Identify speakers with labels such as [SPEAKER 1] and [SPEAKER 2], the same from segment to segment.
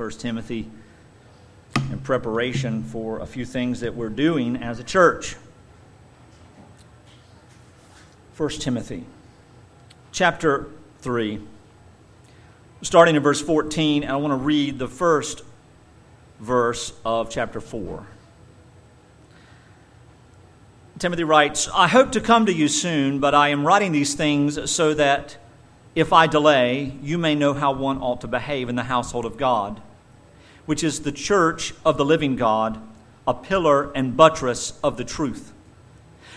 [SPEAKER 1] 1 Timothy in preparation for a few things that we're doing as a church. 1 Timothy chapter 3, starting in verse 14, and I want to read the first verse of chapter 4. Timothy writes, I hope to come to you soon, but I am writing these things so that if I delay, you may know how one ought to behave in the household of God, which is the church of the living God, a pillar and buttress of the truth.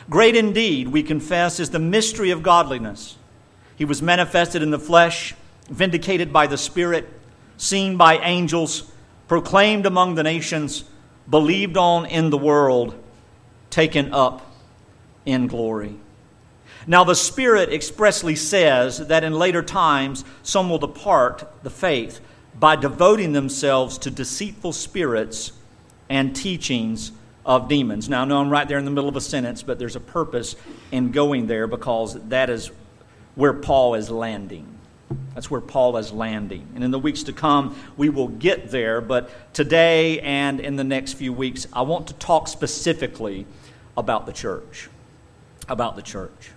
[SPEAKER 1] Great indeed, we confess, is the mystery of godliness. He was manifested in the flesh, vindicated by the Spirit, seen by angels, proclaimed among the nations, believed on in the world, taken up in glory. Now, the Spirit expressly says that in later times some will depart the faith by devoting themselves to deceitful spirits and teachings of demons. Now, I know I'm right there in the middle of a sentence, but there's a purpose in going there because that is where Paul is landing. That's where Paul is landing. And in the weeks to come, we will get there. But today and in the next few weeks, I want to talk specifically about the church about the church.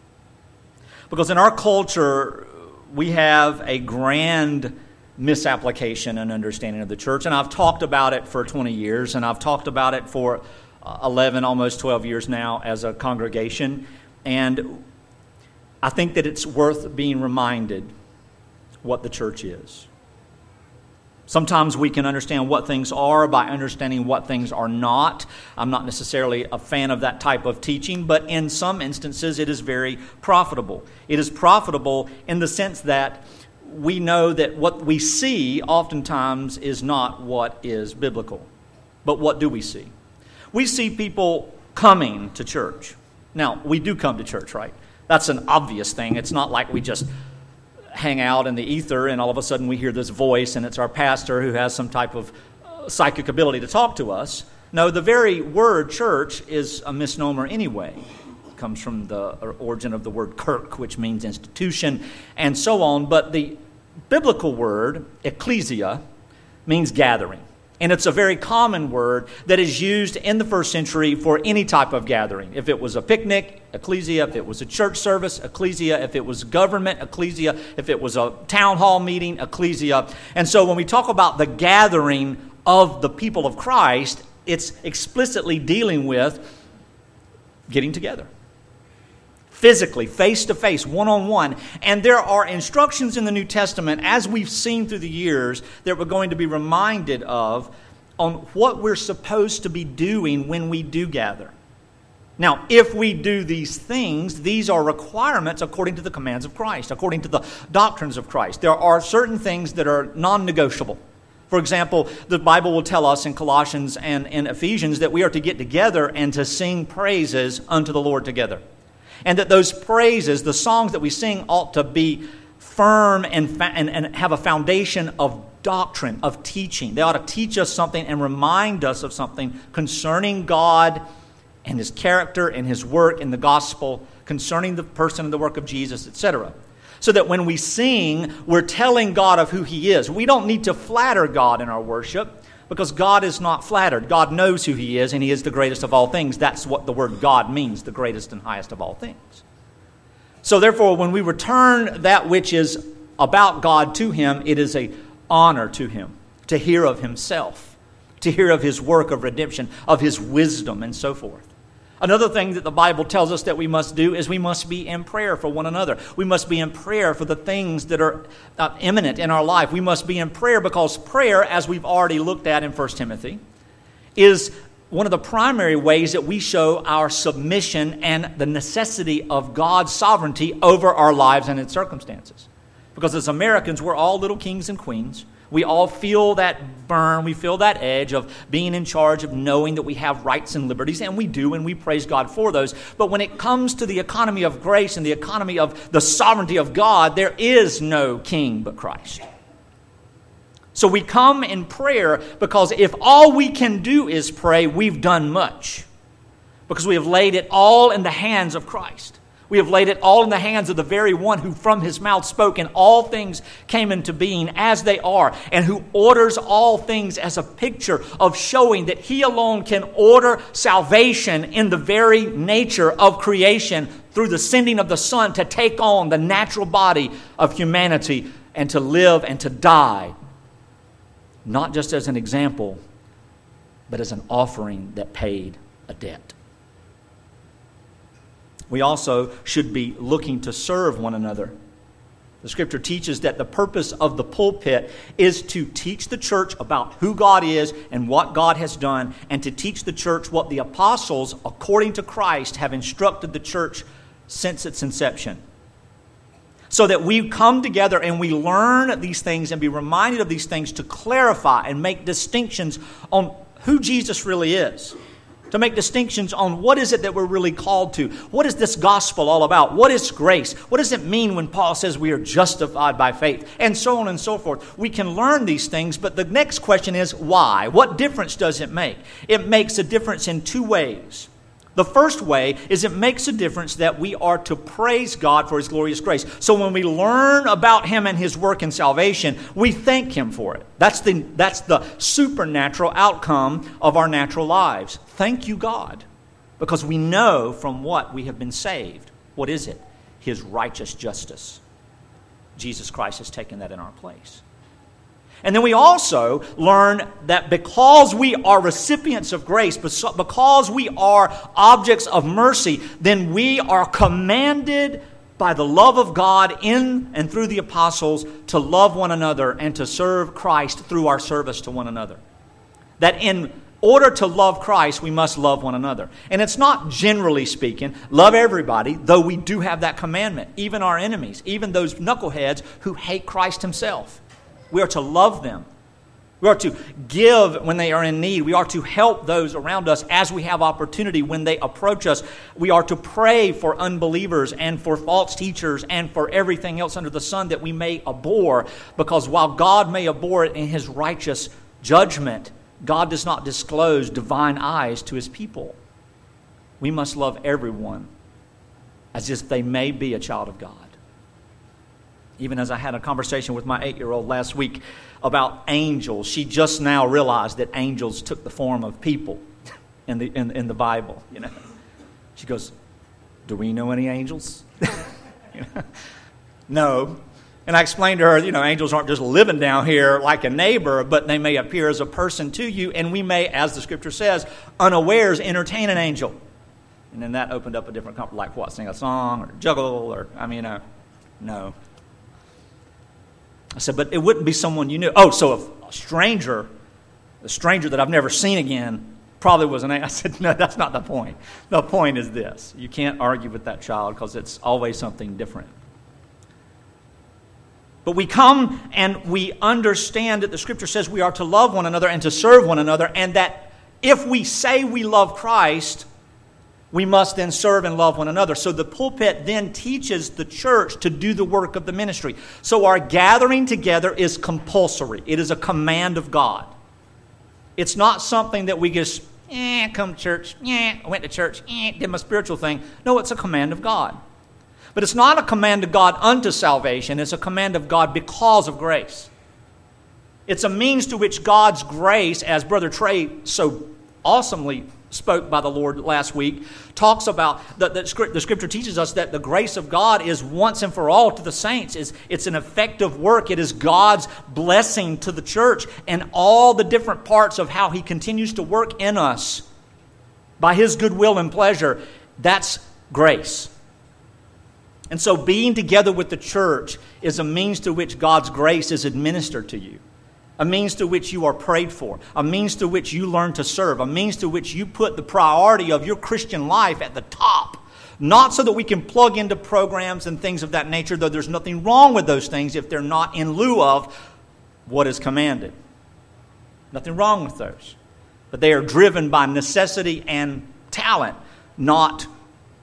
[SPEAKER 1] Because in our culture, we have a grand misapplication and understanding of the church. And I've talked about it for 20 years, and I've talked about it for uh, 11, almost 12 years now as a congregation. And I think that it's worth being reminded what the church is. Sometimes we can understand what things are by understanding what things are not. I'm not necessarily a fan of that type of teaching, but in some instances it is very profitable. It is profitable in the sense that we know that what we see oftentimes is not what is biblical. But what do we see? We see people coming to church. Now, we do come to church, right? That's an obvious thing. It's not like we just hang out in the ether and all of a sudden we hear this voice and it's our pastor who has some type of uh, psychic ability to talk to us. No, the very word church is a misnomer anyway. It comes from the origin of the word kirk, which means institution, and so on. But the biblical word, ecclesia, means gathering. And it's a very common word that is used in the first century for any type of gathering. If it was a picnic, ecclesia. If it was a church service, ecclesia. If it was government, ecclesia. If it was a town hall meeting, ecclesia. And so when we talk about the gathering of the people of Christ, it's explicitly dealing with getting together physically, face to face, one on one. And there are instructions in the New Testament, as we've seen through the years, that we're going to be reminded of on what we're supposed to be doing when we do gather. Now, if we do these things, these are requirements according to the commands of Christ, according to the doctrines of Christ. There are certain things that are non negotiable. For example, the Bible will tell us in Colossians and in Ephesians that we are to get together and to sing praises unto the Lord together. And that those praises, the songs that we sing, ought to be firm and, fa- and, and have a foundation of doctrine, of teaching. They ought to teach us something and remind us of something concerning God and his character and his work in the gospel, concerning the person and the work of Jesus, etc. So that when we sing, we're telling God of who he is. We don't need to flatter God in our worship because God is not flattered. God knows who He is, and He is the greatest of all things. That's what the word God means, the greatest and highest of all things. So, therefore, when we return that which is about God to Him, it is a honor to Him to hear of Himself, to hear of His work of redemption, of His wisdom, and so forth. Another thing that the Bible tells us that we must do is we must be in prayer for one another. We must be in prayer for the things that are uh, imminent in our life. We must be in prayer because prayer, as we've already looked at in 1 Timothy, is one of the primary ways that we show our submission and the necessity of God's sovereignty over our lives and its circumstances. Because as Americans, we're all little kings and queens. We all feel that burn, we feel that edge of being in charge, of knowing that we have rights and liberties, and we do, and we praise God for those. But when it comes to the economy of grace and the economy of the sovereignty of God, there is no king but Christ. So we come in prayer because if all we can do is pray, we've done much. Because we have laid it all in the hands of Christ. We have laid it all in the hands of the very one who from his mouth spoke, and all things came into being as they are, and who orders all things as a picture of showing that he alone can order salvation in the very nature of creation through the sending of the Son to take on the natural body of humanity and to live and to die, not just as an example, but as an offering that paid a debt. We also should be looking to serve one another. The scripture teaches that the purpose of the pulpit is to teach the church about who God is and what God has done, and to teach the church what the apostles, according to Christ, have instructed the church since its inception. So that we come together and we learn these things and be reminded of these things to clarify and make distinctions on who Jesus really is to make distinctions on what is it that we're really called to. What is this gospel all about? What is grace? What does it mean when Paul says we are justified by faith? And so on and so forth. We can learn these things, but the next question is why? What difference does it make? It makes a difference in two ways. The first way is it makes a difference that we are to praise God for His glorious grace. So when we learn about Him and His work in salvation, we thank Him for it. That's the, that's the supernatural outcome of our natural lives. Thank you, God, because we know from what we have been saved. What is it? His righteous justice. Jesus Christ has taken that in our place. And then we also learn that because we are recipients of grace, because we are objects of mercy, then we are commanded by the love of God in and through the apostles to love one another and to serve Christ through our service to one another. That in order to love Christ, we must love one another. And it's not generally speaking, love everybody, though we do have that commandment, even our enemies, even those knuckleheads who hate Christ Himself. We are to love them. We are to give when they are in need. We are to help those around us as we have opportunity when they approach us. We are to pray for unbelievers and for false teachers and for everything else under the sun that we may abhor. Because while God may abhor it in his righteous judgment, God does not disclose divine eyes to his people. We must love everyone as if they may be a child of God. Even as I had a conversation with my eight year old last week about angels, she just now realized that angels took the form of people in the, in, in the Bible. You know? She goes, Do we know any angels? you know? No. And I explained to her, you know, angels aren't just living down here like a neighbor, but they may appear as a person to you, and we may, as the scripture says, unawares entertain an angel. And then that opened up a different, comfort, like what, sing a song or juggle or, I mean, uh, no. I said, but it wouldn't be someone you knew. Oh, so a stranger, a stranger that I've never seen again, probably was an I said, no, that's not the point. The point is this you can't argue with that child because it's always something different. But we come and we understand that the scripture says we are to love one another and to serve one another, and that if we say we love Christ, we must then serve and love one another. So the pulpit then teaches the church to do the work of the ministry. So our gathering together is compulsory, it is a command of God. It's not something that we just, eh, come to church, eh, I went to church, eh, did my spiritual thing. No, it's a command of God. But it's not a command of God unto salvation, it's a command of God because of grace. It's a means to which God's grace, as Brother Trey so awesomely spoke by the Lord last week, talks about that the, the, scripture teaches us that the grace of God is once and for all to the saints. It's, it's an effective work. It is God's blessing to the church and all the different parts of how He continues to work in us by His goodwill and pleasure. That's grace. And so being together with the church is a means to which God's grace is administered to you a means to which you are prayed for, a means to which you learn to serve, a means to which you put the priority of your Christian life at the top. Not so that we can plug into programs and things of that nature, though there's nothing wrong with those things if they're not in lieu of what is commanded. Nothing wrong with those. But they are driven by necessity and talent, not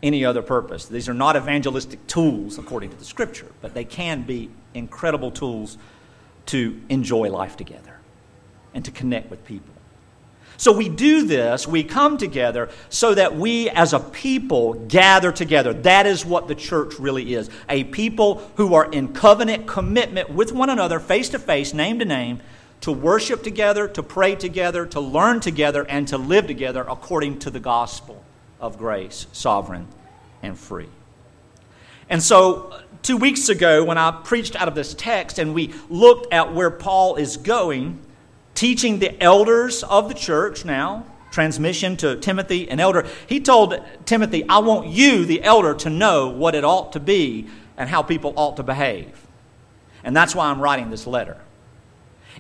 [SPEAKER 1] any other purpose. These are not evangelistic tools according to the scripture, but they can be incredible tools to enjoy life together and to connect with people. So we do this, we come together so that we as a people gather together. That is what the church really is a people who are in covenant commitment with one another, face to face, name to name, to worship together, to pray together, to learn together, and to live together according to the gospel of grace, sovereign and free. And so, two weeks ago, when I preached out of this text and we looked at where Paul is going, teaching the elders of the church now, transmission to Timothy, an elder. He told Timothy, I want you, the elder, to know what it ought to be and how people ought to behave. And that's why I'm writing this letter.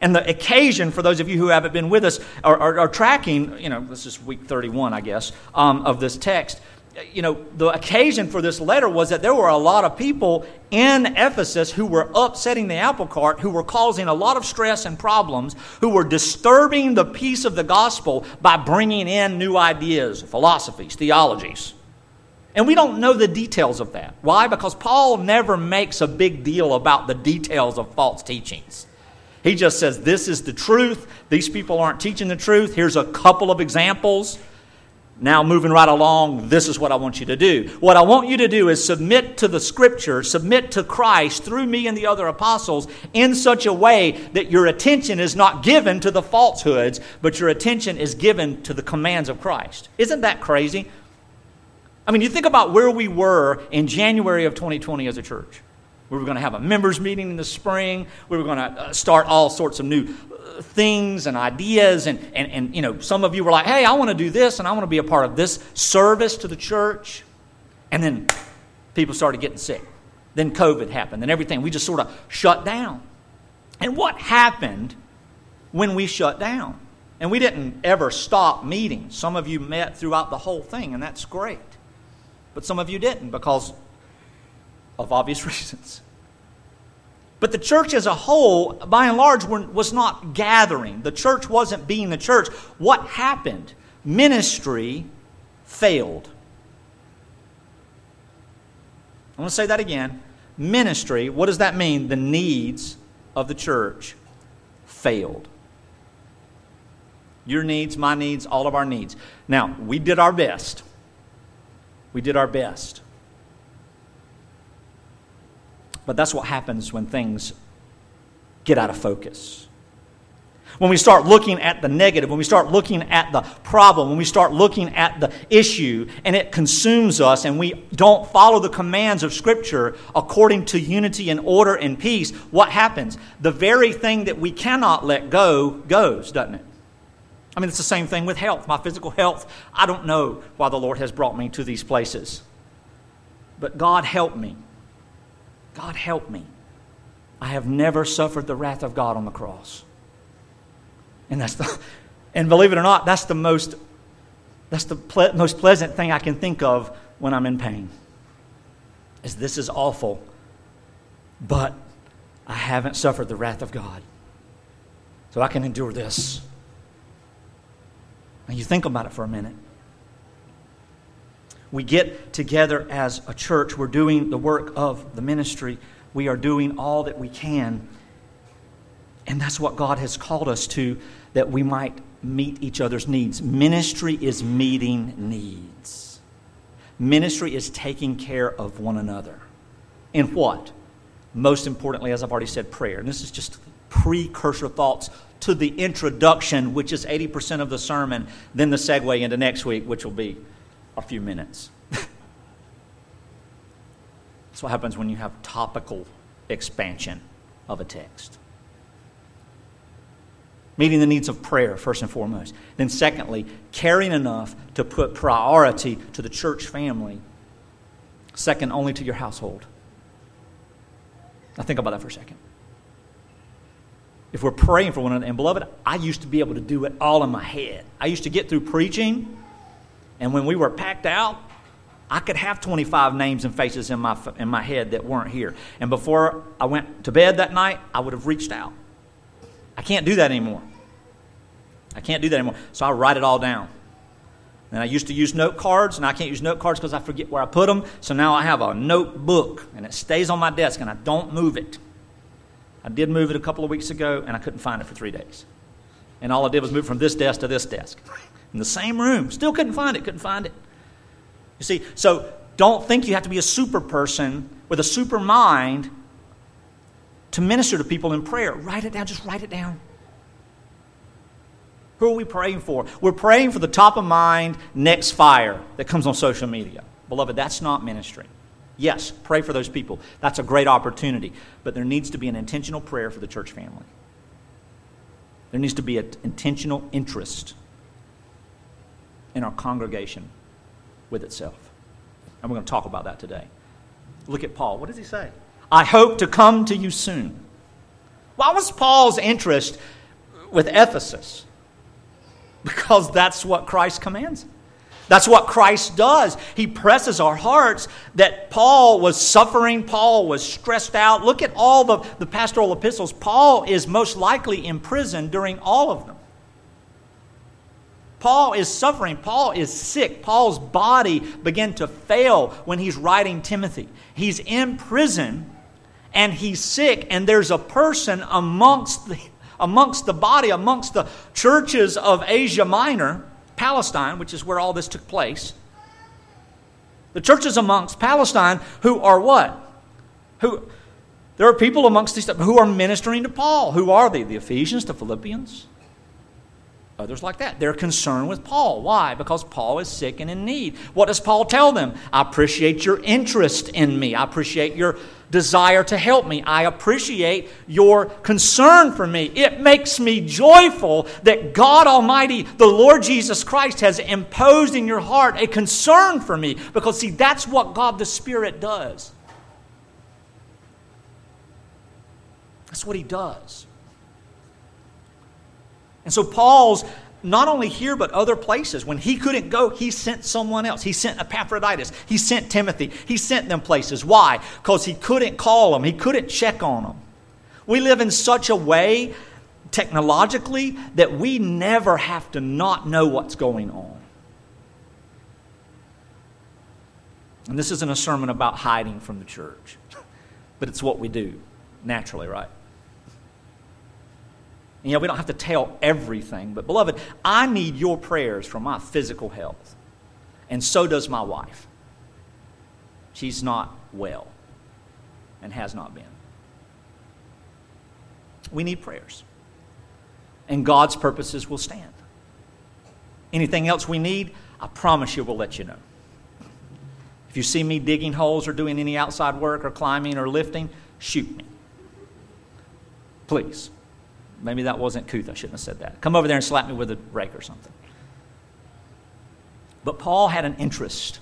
[SPEAKER 1] And the occasion, for those of you who haven't been with us, are, are tracking, you know, this is week 31, I guess, um, of this text you know, the occasion for this letter was that there were a lot of people in Ephesus who were upsetting the apple cart, who were causing a lot of stress and problems, who were disturbing the peace of the gospel by bringing in new ideas, philosophies, theologies. And we don't know the details of that. Why? Because Paul never makes a big deal about the details of false teachings. He just says, This is the truth. These people aren't teaching the truth. Here's a couple of examples. Now, moving right along, this is what I want you to do. What I want you to do is submit to the Scripture, submit to Christ through me and the other apostles in such a way that your attention is not given to the falsehoods, but your attention is given to the commands of Christ. Isn't that crazy? I mean, you think about where we were in January of 2020 as a church. We were going to have a members' meeting in the spring. We were going to uh, start all sorts of new things and ideas. And, and, and, you know, some of you were like, hey, I want to do this and I want to be a part of this service to the church. And then people started getting sick. Then COVID happened and everything. We just sort of shut down. And what happened when we shut down? And we didn't ever stop meeting. Some of you met throughout the whole thing, and that's great. But some of you didn't because of obvious reasons. But the church as a whole, by and large, was not gathering. The church wasn't being the church. What happened? Ministry failed. I want to say that again. Ministry, what does that mean? The needs of the church failed. Your needs, my needs, all of our needs. Now, we did our best. We did our best. But that's what happens when things get out of focus. When we start looking at the negative, when we start looking at the problem, when we start looking at the issue and it consumes us and we don't follow the commands of Scripture according to unity and order and peace, what happens? The very thing that we cannot let go goes, doesn't it? I mean, it's the same thing with health. My physical health, I don't know why the Lord has brought me to these places. But God help me God help me. I have never suffered the wrath of God on the cross. And that's the, and believe it or not, that's the most, that's the ple- most pleasant thing I can think of when I'm in pain. Is this is awful, but I haven't suffered the wrath of God. So I can endure this. And you think about it for a minute we get together as a church. We're doing the work of the ministry. We are doing all that we can. And that's what God has called us to, that we might meet each other's needs. Ministry is meeting needs, ministry is taking care of one another. In what? Most importantly, as I've already said, prayer. And this is just precursor thoughts to the introduction, which is 80% of the sermon, then the segue into next week, which will be a few minutes. That's what happens when you have topical expansion of a text. Meeting the needs of prayer, first and foremost. Then, secondly, caring enough to put priority to the church family, second only to your household. Now, think about that for a second. If we're praying for one another, and beloved, I used to be able to do it all in my head. I used to get through preaching and when we were packed out, I could have 25 names and faces in my, in my head that weren't here. And before I went to bed that night, I would have reached out. I can't do that anymore. I can't do that anymore. So I write it all down. And I used to use note cards, and I can't use note cards because I forget where I put them. So now I have a notebook, and it stays on my desk, and I don't move it. I did move it a couple of weeks ago, and I couldn't find it for three days. And all I did was move from this desk to this desk in the same room. Still couldn't find it, couldn't find it. You see, so don't think you have to be a super person with a super mind to minister to people in prayer. Write it down, just write it down. Who are we praying for? We're praying for the top of mind next fire that comes on social media. Beloved, that's not ministry. Yes, pray for those people. That's a great opportunity. But there needs to be an intentional prayer for the church family. There needs to be an intentional interest in our congregation with itself. And we're going to talk about that today. Look at Paul. What does he say? I hope to come to you soon. Why was Paul's interest with Ephesus? Because that's what Christ commands. That's what Christ does. He presses our hearts that Paul was suffering, Paul was stressed out. Look at all the, the pastoral epistles. Paul is most likely in prison during all of them. Paul is suffering. Paul is sick. Paul's body began to fail when he's writing Timothy. He's in prison and he's sick, and there's a person amongst the, amongst the body, amongst the churches of Asia Minor Palestine, which is where all this took place. The churches amongst Palestine who are what? Who there are people amongst these who are ministering to Paul. Who are they? The Ephesians, the Philippians, others like that. They're concerned with Paul. Why? Because Paul is sick and in need. What does Paul tell them? I appreciate your interest in me. I appreciate your desire to help me. I appreciate your concern for me. It makes me joyful that God Almighty, the Lord Jesus Christ, has imposed in your heart a concern for me. Because, see, that's what God the Spirit does. That's what He does. And so, Paul's not only here, but other places. When he couldn't go, he sent someone else. He sent Epaphroditus. He sent Timothy. He sent them places. Why? Because he couldn't call them, he couldn't check on them. We live in such a way, technologically, that we never have to not know what's going on. And this isn't a sermon about hiding from the church, but it's what we do naturally, right? You know, we don't have to tell everything, but beloved, I need your prayers for my physical health. And so does my wife. She's not well and has not been. We need prayers. And God's purposes will stand. Anything else we need, I promise you we'll let you know. If you see me digging holes or doing any outside work or climbing or lifting, shoot me. Please. Maybe that wasn't couth. I shouldn't have said that. Come over there and slap me with a rake or something. But Paul had an interest.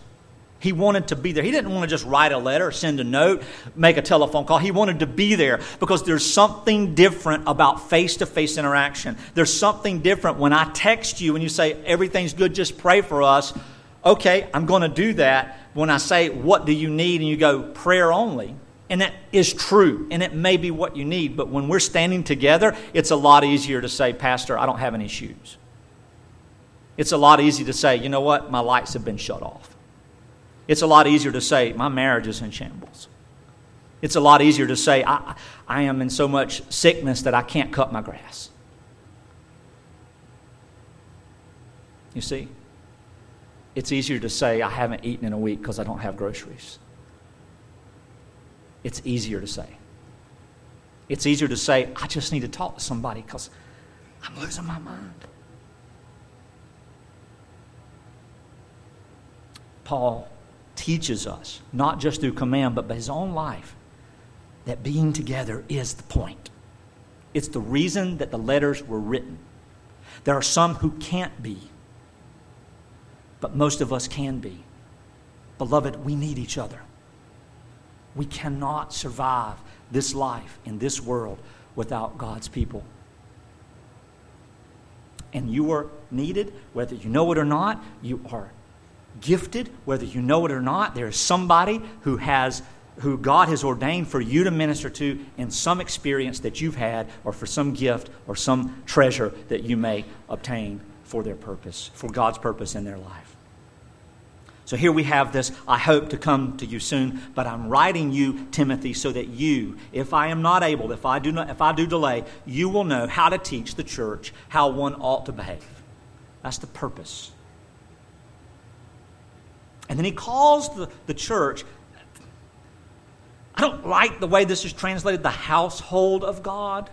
[SPEAKER 1] He wanted to be there. He didn't want to just write a letter, send a note, make a telephone call. He wanted to be there because there's something different about face to face interaction. There's something different when I text you and you say, everything's good, just pray for us. Okay, I'm going to do that. When I say, what do you need? And you go, prayer only. And that is true, and it may be what you need, but when we're standing together, it's a lot easier to say, Pastor, I don't have any shoes. It's a lot easier to say, you know what, my lights have been shut off. It's a lot easier to say, my marriage is in shambles. It's a lot easier to say, I, I am in so much sickness that I can't cut my grass. You see? It's easier to say, I haven't eaten in a week because I don't have groceries it's easier to say. It's easier to say, I just need to talk to somebody because I'm losing my mind. Paul teaches us, not just through command, but by his own life, that being together is the point. It's the reason that the letters were written. There are some who can't be, but most of us can be. Beloved, we need each other. We cannot survive this life in this world without God's people. And you are needed, whether you know it or not. You are gifted, whether you know it or not. There is somebody who has who God has ordained for you to minister to in some experience that you've had, or for some gift or some treasure that you may obtain for their purpose, for God's purpose in their life. So here we have this I hope to come to you soon, but I'm writing you, Timothy, so that you, if I am not able, if I do, not, if I do delay, you will know how to teach the church how one ought to behave. That's the purpose. And then he calls the, the church. I don't like the way this is translated, the household of God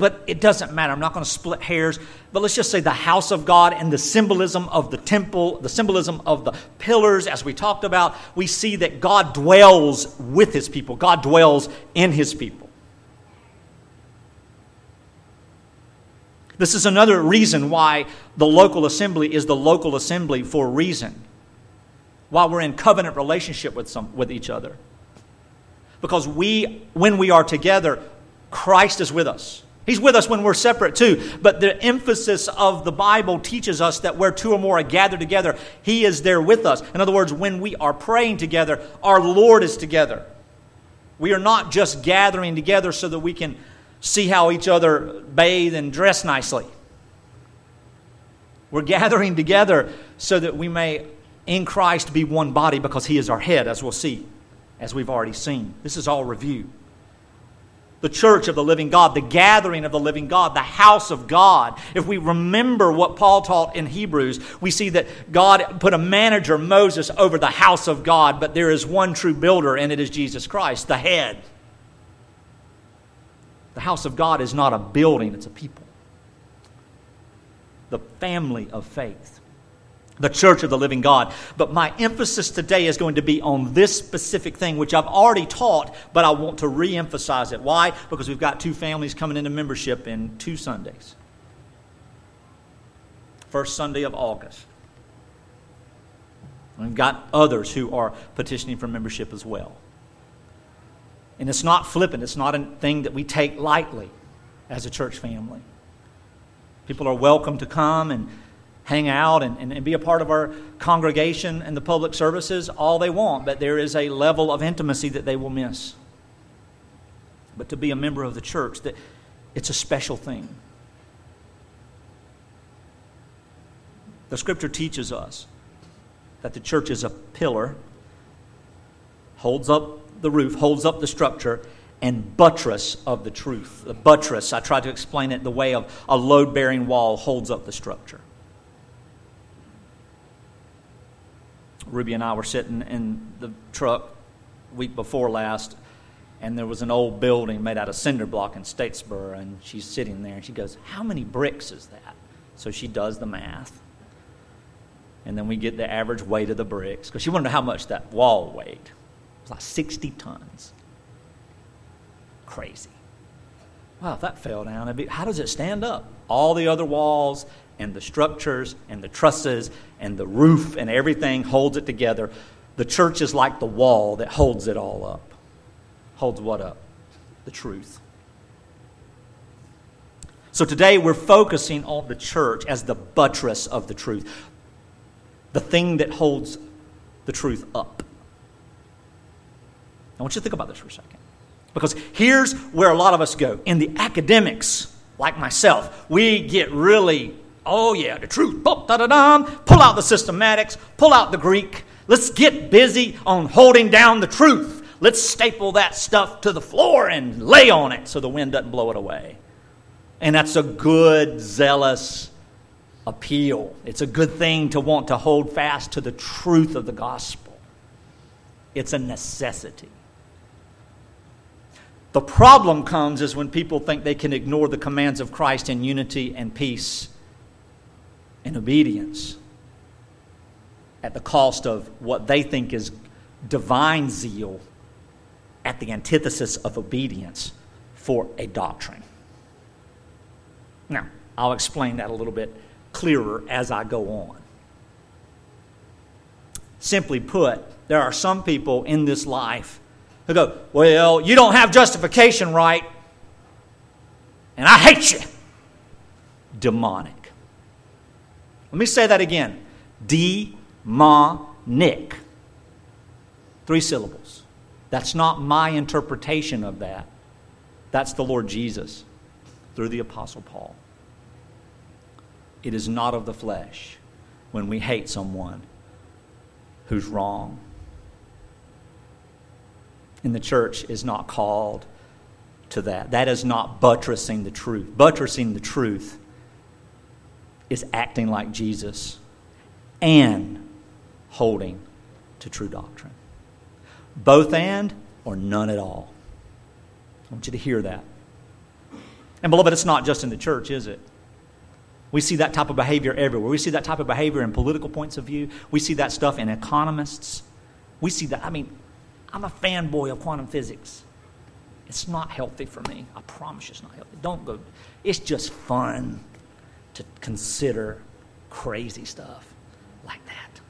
[SPEAKER 1] but it doesn't matter. I'm not going to split hairs. But let's just say the house of God and the symbolism of the temple, the symbolism of the pillars, as we talked about, we see that God dwells with his people, God dwells in his people. This is another reason why the local assembly is the local assembly for a reason. Why we're in covenant relationship with, some, with each other. Because we, when we are together, Christ is with us. He's with us when we're separate too. But the emphasis of the Bible teaches us that where two or more are gathered together, He is there with us. In other words, when we are praying together, our Lord is together. We are not just gathering together so that we can see how each other bathe and dress nicely. We're gathering together so that we may, in Christ, be one body because He is our head, as we'll see, as we've already seen. This is all review the church of the living God, the gathering of the living God, the house of God. If we remember what Paul taught in Hebrews, we see that God put a manager, Moses, over the house of God, but there is one true builder, and it is Jesus Christ, the head. The house of God is not a building, it's a people. The family of faith the church of the living God. But my emphasis today is going to be on this specific thing, which I've already taught, but I want to re emphasize it. Why? Because we've got two families coming into membership in two Sundays. First Sunday of August. We've got others who are petitioning for membership as well. And it's not flippant, it's not a thing that we take lightly as a church family. People are welcome to come and hang out and, and, and, be a part of our congregation and the public services all they want, but there is a level of intimacy that they will miss. But to be a member of the church, that it's a special thing. The scripture teaches us that the church is a pillar, holds up the roof, holds up the structure, and buttress of the truth. The buttress, I tried to explain it the way of a load bearing wall holds up the structure. Ruby and I were sitting in the truck week before last, and there was an old building made out of cinder block in Statesboro, and she's sitting there, and she goes, How many bricks is that? So she does the math. And then we get the average weight of the bricks, because she wanted to know how much that wall weighed. It was like 60 tons. Crazy. Wow, if that fell down, be, how does it stand up? All the other walls and the structures and the trusses and the roof and everything holds it together. The church is like the wall that holds it all up. Holds what up? The truth. So today we're focusing on the church as the buttress of the truth, the thing that holds the truth up. I want you to think about this for a second. Because here's where a lot of us go. In the academics, like myself, we get really Oh, yeah, the truth. Pull out the systematics, pull out the Greek. Let's get busy on holding down the truth. Let's staple that stuff to the floor and lay on it so the wind doesn't blow it away. And that's a good, zealous appeal. It's a good thing to want to hold fast to the truth of the gospel. It's a necessity. The problem comes is when people think they can ignore the commands of Christ in unity and peace and obedience at the cost of what they think is divine zeal at the antithesis of obedience for a doctrine. Now, I'll explain that a little bit clearer as I go on. Simply put, there are some people in this life who go, Well, you don't have justification right, and I hate you. Demonic. Let me say that again. Demonic. Three syllables. That's not my interpretation of that. That's the Lord Jesus through the Apostle Paul. It is not of the flesh when we hate someone who's wrong. And the church is not called to that. That is not buttressing the truth. Buttressing the truth is acting like Jesus and holding to true doctrine. Both and or none at all. I want you to hear that. And beloved, it's not just in the church, is it? We see that type of behavior everywhere. We see that type of behavior in political points of view. We see that stuff in economists. We see that. I mean, I'm a fanboy of quantum physics. It's not healthy for me. I promise you it's not healthy. Don't go. It's just fun to consider crazy stuff like that.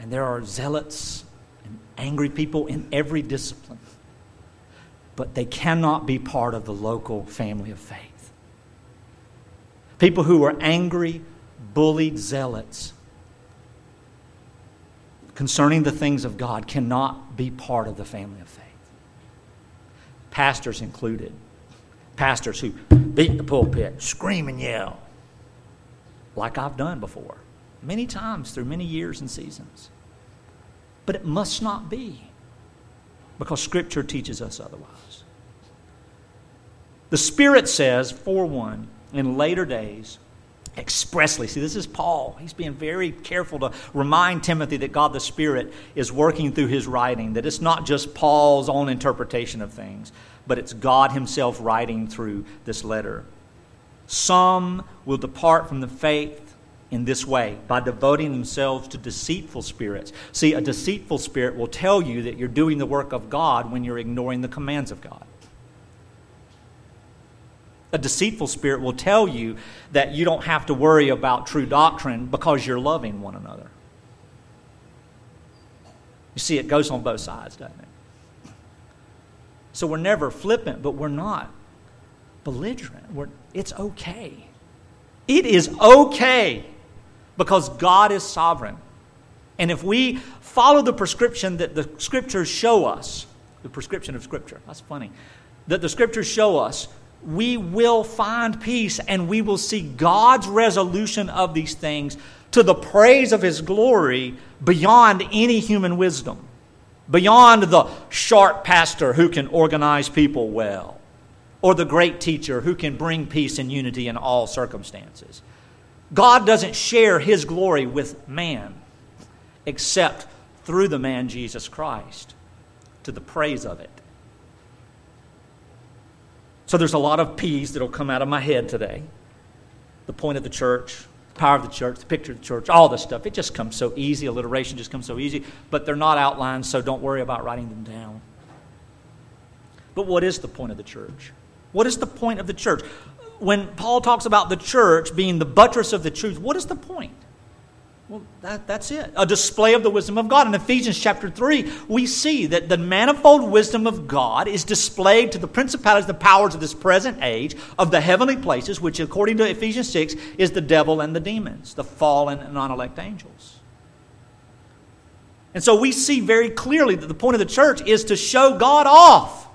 [SPEAKER 1] And there are zealots and angry people in every discipline, but they cannot be part of the local family of faith. People who are angry, bullied zealots concerning the things of God cannot be part of the family of faith. Pastors included. Pastors who beat the pulpit, scream and yell, like I've done before, many times through many years and seasons. But it must not be, because Scripture teaches us otherwise. The Spirit says, for one, in later days, expressly. See, this is Paul. He's being very careful to remind Timothy that God the Spirit is working through his writing, that it's not just Paul's own interpretation of things, but it's God himself writing through this letter. Some will depart from the faith in this way by devoting themselves to deceitful spirits. See, a deceitful spirit will tell you that you're doing the work of God when you're ignoring the commands of God. A deceitful spirit will tell you that you don't have to worry about true doctrine because you're loving one another. You see, it goes on both sides, doesn't it? So we're never flippant, but we're not belligerent. We're, it's okay. It is okay because God is sovereign. And if we follow the prescription that the scriptures show us, the prescription of scripture, that's funny, that the scriptures show us, we will find peace and we will see God's resolution of these things to the praise of His glory beyond any human wisdom, beyond the sharp pastor who can organize people well, or the great teacher who can bring peace and unity in all circumstances. God doesn't share His glory with man except through the man Jesus Christ to the praise of it. So there's a lot of P's that'll come out of my head today. The point of the church, the power of the church, the picture of the church, all this stuff. It just comes so easy. Alliteration just comes so easy. But they're not outlined, so don't worry about writing them down. But what is the point of the church? What is the point of the church? When Paul talks about the church being the buttress of the truth, what is the point? Well, that, that's it. A display of the wisdom of God. In Ephesians chapter 3, we see that the manifold wisdom of God is displayed to the principalities, the powers of this present age, of the heavenly places, which, according to Ephesians 6, is the devil and the demons, the fallen and non elect angels. And so we see very clearly that the point of the church is to show God off.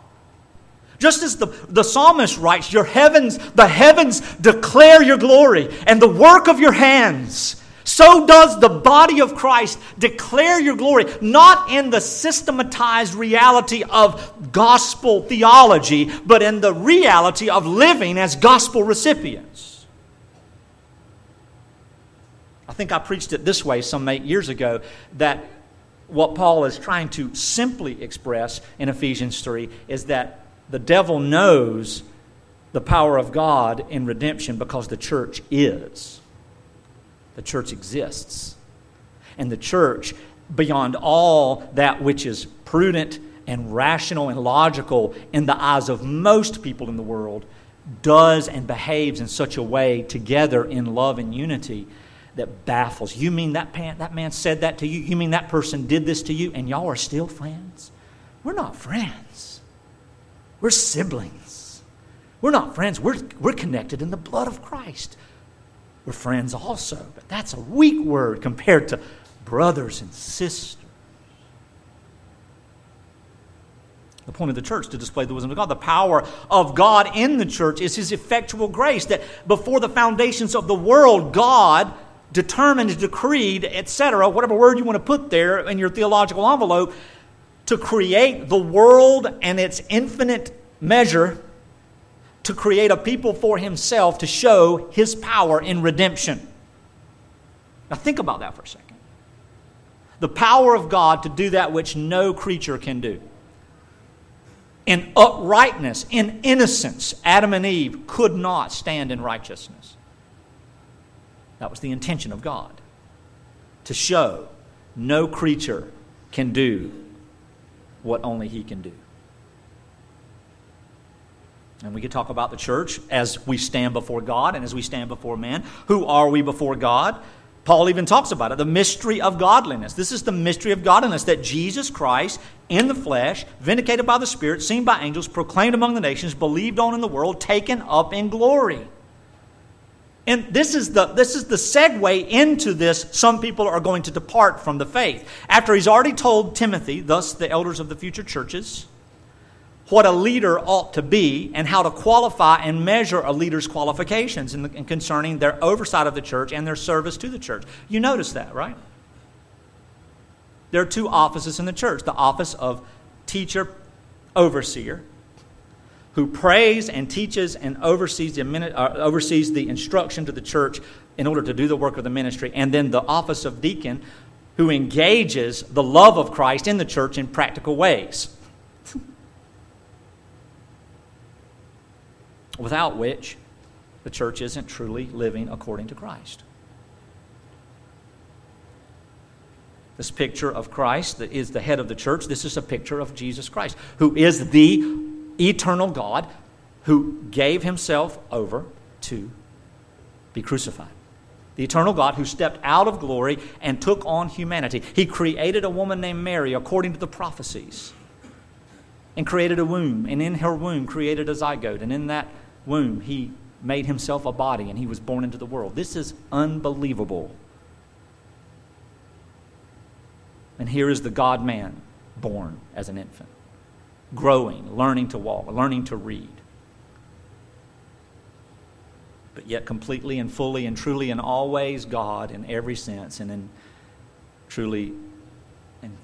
[SPEAKER 1] Just as the, the psalmist writes, Your heavens, the heavens declare your glory, and the work of your hands so does the body of Christ declare your glory, not in the systematized reality of gospel theology, but in the reality of living as gospel recipients. I think I preached it this way some eight years ago that what Paul is trying to simply express in Ephesians 3 is that the devil knows the power of God in redemption because the church is the church exists. And the church, beyond all that which is prudent and rational and logical in the eyes of most people in the world, does and behaves in such a way together in love and unity that baffles. You mean that, man, that man said that to you? You mean that person did this to you and y'all are still friends? We're not friends. We're siblings. We're not friends. We're, we're connected in the blood of Christ. We're friends also, but that's a weak word compared to brothers and sisters. The point of the church to display the wisdom of God. The power of God in the church is His effectual grace. That before the foundations of the world, God determined, decreed, etc., whatever word you want to put there in your theological envelope, to create the world and its infinite measure, to create a people for himself to show his power in redemption. Now, think about that for a second. The power of God to do that which no creature can do. In uprightness, in innocence, Adam and Eve could not stand in righteousness. That was the intention of God to show no creature can do what only He can do. And we could talk about the church as we stand before God and as we stand before man. Who are we before God? Paul even talks about it the mystery of godliness. This is the mystery of godliness that Jesus Christ, in the flesh, vindicated by the Spirit, seen by angels, proclaimed among the nations, believed on in the world, taken up in glory. And this is the this is the segue into this. Some people are going to depart from the faith. After he's already told Timothy, thus the elders of the future churches, what a leader ought to be and how to qualify and measure a leader's qualifications in, the, in concerning their oversight of the church and their service to the church. You notice that, right? There are two offices in the church the office of teacher, overseer, who prays and teaches and oversees the, uh, oversees the instruction to the church in order to do the work of the ministry, and then the office of deacon, who engages the love of Christ in the church in practical ways. Without which, the church isn't truly living according to Christ. This picture of Christ that is the head of the church, this is a picture of Jesus Christ, who is the eternal God who gave himself over to be crucified. The eternal God who stepped out of glory and took on humanity. He created a woman named Mary according to the prophecies and created a womb, and in her womb created a zygote, and in that womb he made himself a body and he was born into the world. This is unbelievable. And here is the God man born as an infant growing, learning to walk, learning to read. But yet, completely and fully and truly and always God in every sense, and in truly and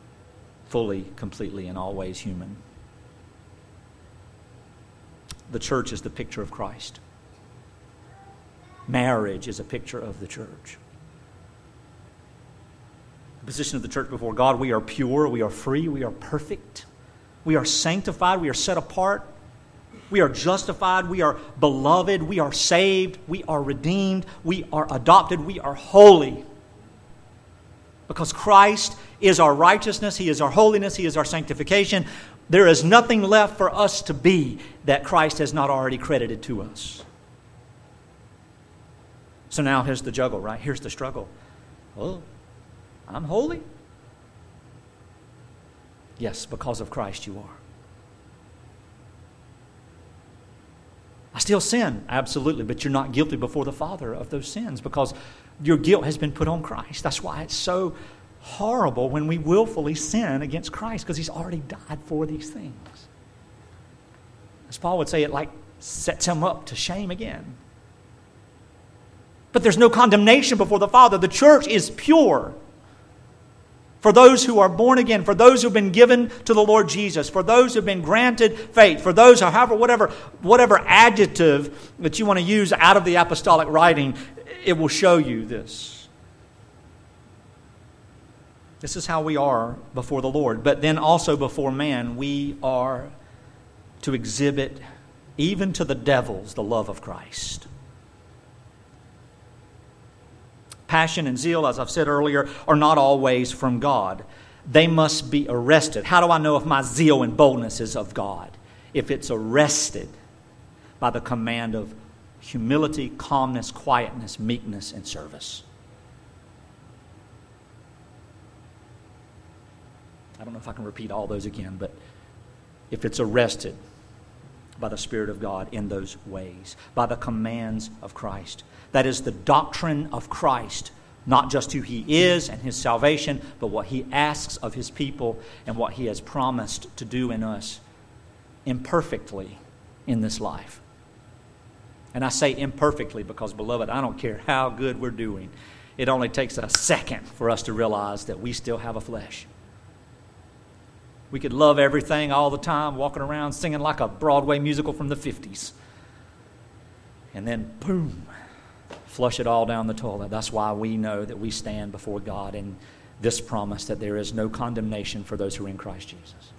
[SPEAKER 1] fully, completely, and always human. The church is the picture of Christ. Marriage is a picture of the church. The position of the church before God we are pure, we are free, we are perfect. We are sanctified. We are set apart. We are justified. We are beloved. We are saved. We are redeemed. We are adopted. We are holy. Because Christ is our righteousness, He is our holiness, He is our sanctification. There is nothing left for us to be that Christ has not already credited to us. So now here's the juggle, right? Here's the struggle. Oh, I'm holy. Yes, because of Christ you are. I still sin, absolutely, but you're not guilty before the Father of those sins because your guilt has been put on Christ. That's why it's so horrible when we willfully sin against Christ because He's already died for these things. As Paul would say, it like sets him up to shame again. But there's no condemnation before the Father. The church is pure for those who are born again, for those who've been given to the Lord Jesus, for those who've been granted faith, for those, however, whatever, whatever adjective that you want to use out of the apostolic writing, it will show you this. This is how we are before the Lord. But then also before man, we are to exhibit, even to the devils, the love of Christ. Passion and zeal, as I've said earlier, are not always from God. They must be arrested. How do I know if my zeal and boldness is of God? If it's arrested by the command of humility, calmness, quietness, meekness, and service. I don't know if I can repeat all those again, but if it's arrested by the Spirit of God in those ways, by the commands of Christ. That is the doctrine of Christ, not just who he is and his salvation, but what he asks of his people and what he has promised to do in us imperfectly in this life. And I say imperfectly because, beloved, I don't care how good we're doing. it only takes a second for us to realize that we still have a flesh. We could love everything all the time, walking around singing like a Broadway musical from the 50s. And then, boom, flush it all down the toilet. That's why we know that we stand before God in this promise that there is no condemnation for those who are in Christ Jesus.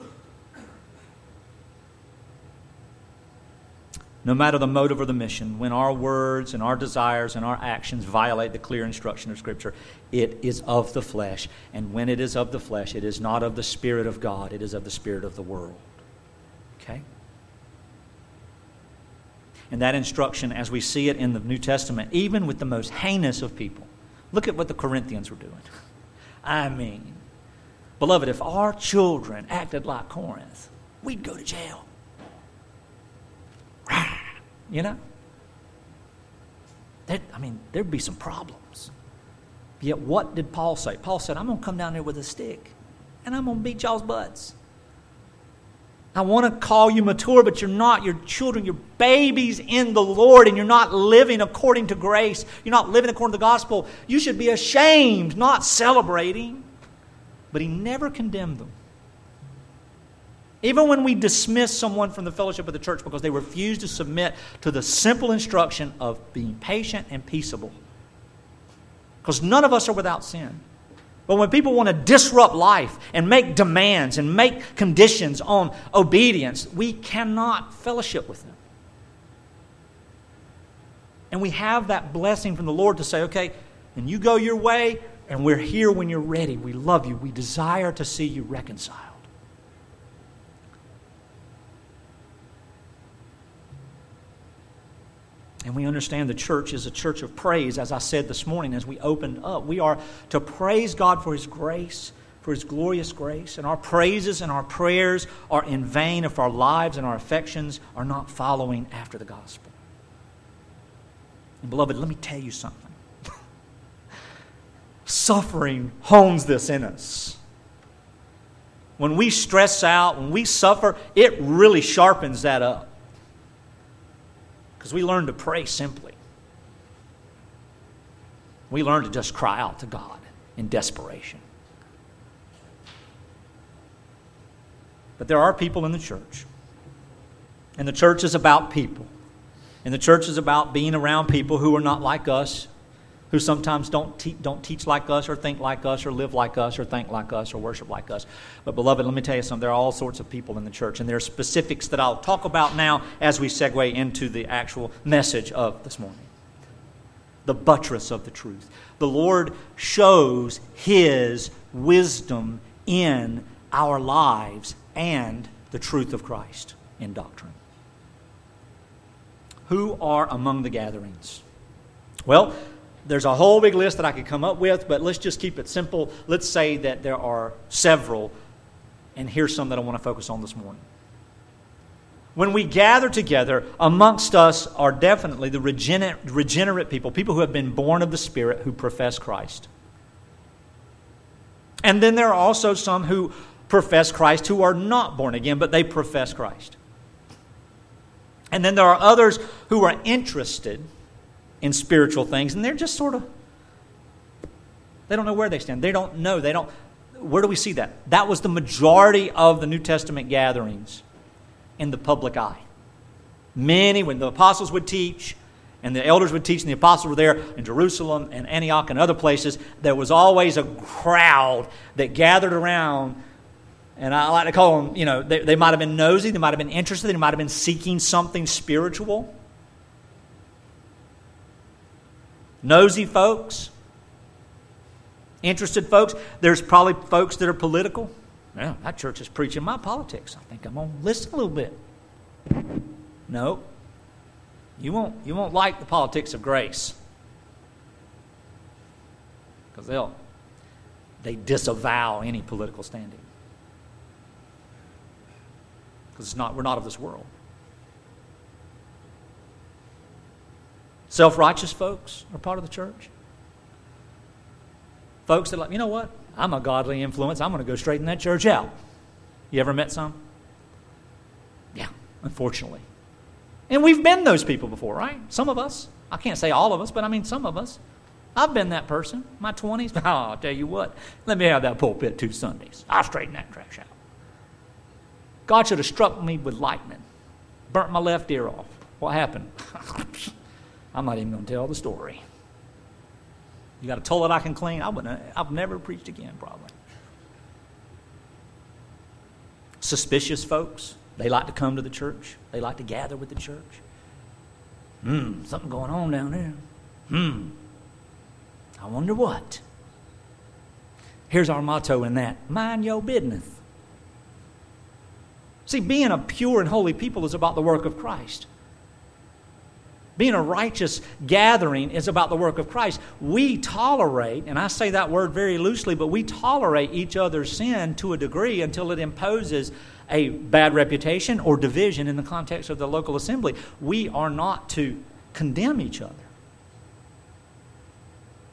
[SPEAKER 1] No matter the motive or the mission, when our words and our desires and our actions violate the clear instruction of Scripture, it is of the flesh. And when it is of the flesh, it is not of the Spirit of God, it is of the Spirit of the world. Okay? And that instruction, as we see it in the New Testament, even with the most heinous of people, look at what the Corinthians were doing. I mean, beloved, if our children acted like Corinth, we'd go to jail. You know? That, I mean, there'd be some problems. Yet, what did Paul say? Paul said, I'm going to come down there with a stick and I'm going to beat y'all's butts. I want to call you mature, but you're not. You're children. You're babies in the Lord, and you're not living according to grace. You're not living according to the gospel. You should be ashamed, not celebrating. But he never condemned them. Even when we dismiss someone from the fellowship of the church because they refuse to submit to the simple instruction of being patient and peaceable. Because none of us are without sin. But when people want to disrupt life and make demands and make conditions on obedience, we cannot fellowship with them. And we have that blessing from the Lord to say, okay, and you go your way, and we're here when you're ready. We love you. We desire to see you reconciled. And we understand the church is a church of praise, as I said this morning as we opened up. We are to praise God for His grace, for His glorious grace. And our praises and our prayers are in vain if our lives and our affections are not following after the gospel. And beloved, let me tell you something. Suffering hones this in us. When we stress out, when we suffer, it really sharpens that up because we learn to pray simply. We learn to just cry out to God in desperation. But there are people in the church. And the church is about people. And the church is about being around people who are not like us, who sometimes don't, te- don't teach like us, or think like us, or live like us, or think like us, or worship like us. But, beloved, let me tell you something. There are all sorts of people in the church, and there are specifics that I'll talk about now as we segue into the actual message of this morning. The buttress of the truth. The Lord shows His wisdom in our lives and the truth of Christ in doctrine. Who are among the gatherings? Well, there's a whole big list that I could come up with, but let's just keep it simple. Let's say that there are several, and here's some that I want to focus on this morning. When we gather together, amongst us are definitely the regenerate, regenerate people, people who have been born of the Spirit who profess Christ. And then there are also some who profess Christ who are not born again, but they profess Christ. And then there are others who are interested in spiritual things, and they're just sort of, they don't know where they stand. They don't know. They don't, where do we see that? That was the majority of the New Testament gatherings in the public eye. Many, when the apostles would teach, and the elders would teach, and the apostles were there in Jerusalem and Antioch and other places, there was always a crowd that gathered around. And I like to call them, you know, they, they might have been nosy, they might have been interested, they might have been seeking something spiritual. Nosy folks, interested folks. There's probably folks that are political. Yeah, that church is preaching my politics. I think I'm going to listen a little bit. No. You won't, you won't like the politics of grace. Because they'll they disavow any political standing. Because it's not, we're not of this world. Self righteous folks are part of the church. Folks that like, you know what? I'm a godly influence. I'm going to go straighten that church out. You ever met some? Yeah, unfortunately. And we've been those people before, right? Some of us. I can't say all of us, but I mean some of us. I've been that person. My 20s. Oh, I'll tell you what. Let me have that pulpit two Sundays. I'll straighten that trash out. God should have struck me with lightning, burnt my left ear off. What happened? I'm not even going to tell the story. You got a toilet I can clean? I wouldn't. I've never preached again, probably. Suspicious folks. They like to come to the church. They like to gather with the church. Hmm, something going on down there. Hmm. I wonder what. Here's our motto in that mind your business. See, being a pure and holy people is about the work of Christ. Being a righteous gathering is about the work of Christ. We tolerate, and I say that word very loosely, but we tolerate each other's sin to a degree until it imposes a bad reputation or division in the context of the local assembly. We are not to condemn each other.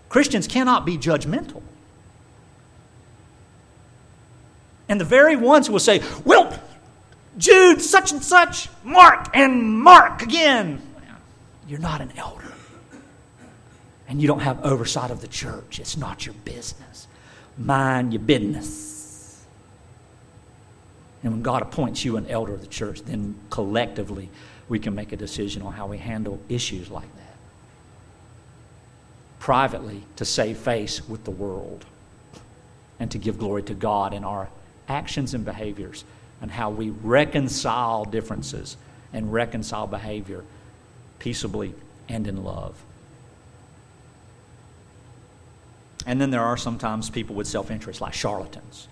[SPEAKER 1] Christians cannot be judgmental. And the very ones who will say, well, Jude, such and such, Mark, and Mark again. You're not an elder. And you don't have oversight of the church. It's not your business. Mind your business. And when God appoints you an elder of the church, then collectively we can make a decision on how we handle issues like that. Privately, to save face with the world and to give glory to God in our actions and behaviors and how we reconcile differences and reconcile behavior peaceably and in love. And then there are sometimes people with self interest, like charlatans.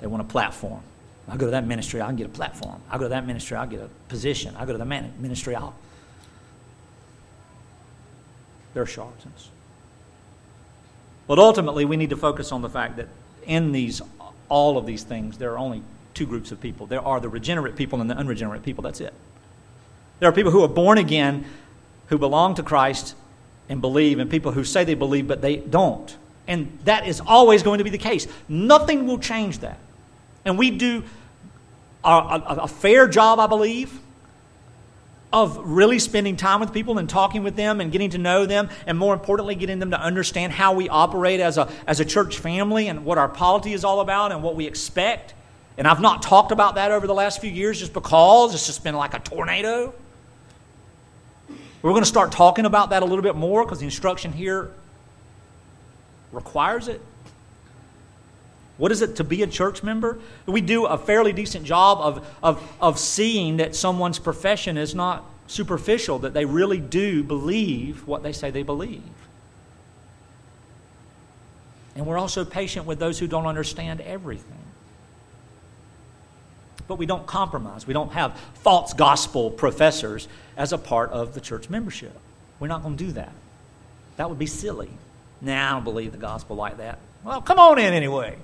[SPEAKER 1] They want a platform. I'll go to that ministry, I can get a platform. I'll go to that ministry, I'll get a position. I'll go to the ministry, I'll. They're charlatans. But ultimately, we need to focus on the fact that in these, all of these things, there are only two groups of people. There are the regenerate people and the unregenerate people. That's it. There are people who are born again, who belong to Christ and believe, and people who say they believe but they don't. And that is always going to be the case. Nothing will change that. And we do a, a, a fair job, I believe, of really spending time with people and talking with them and getting to know them, and more importantly, getting them to understand how we operate as a, as a church family and what our polity is all about and what we expect. And I've not talked about that over the last few years just because it's just been like a tornado. We're going to start talking about that a little bit more because the instruction here requires it. What is it to be a church member? We do a fairly decent job of, of, of seeing that someone's profession is not superficial, that they really do believe what they say they believe. And we're also patient with those who don't understand everything but we don't compromise. We don't have false gospel professors as a part of the church membership. We're not going to do that. That would be silly. Nah, I don't believe the gospel like that. Well, come on in anyway.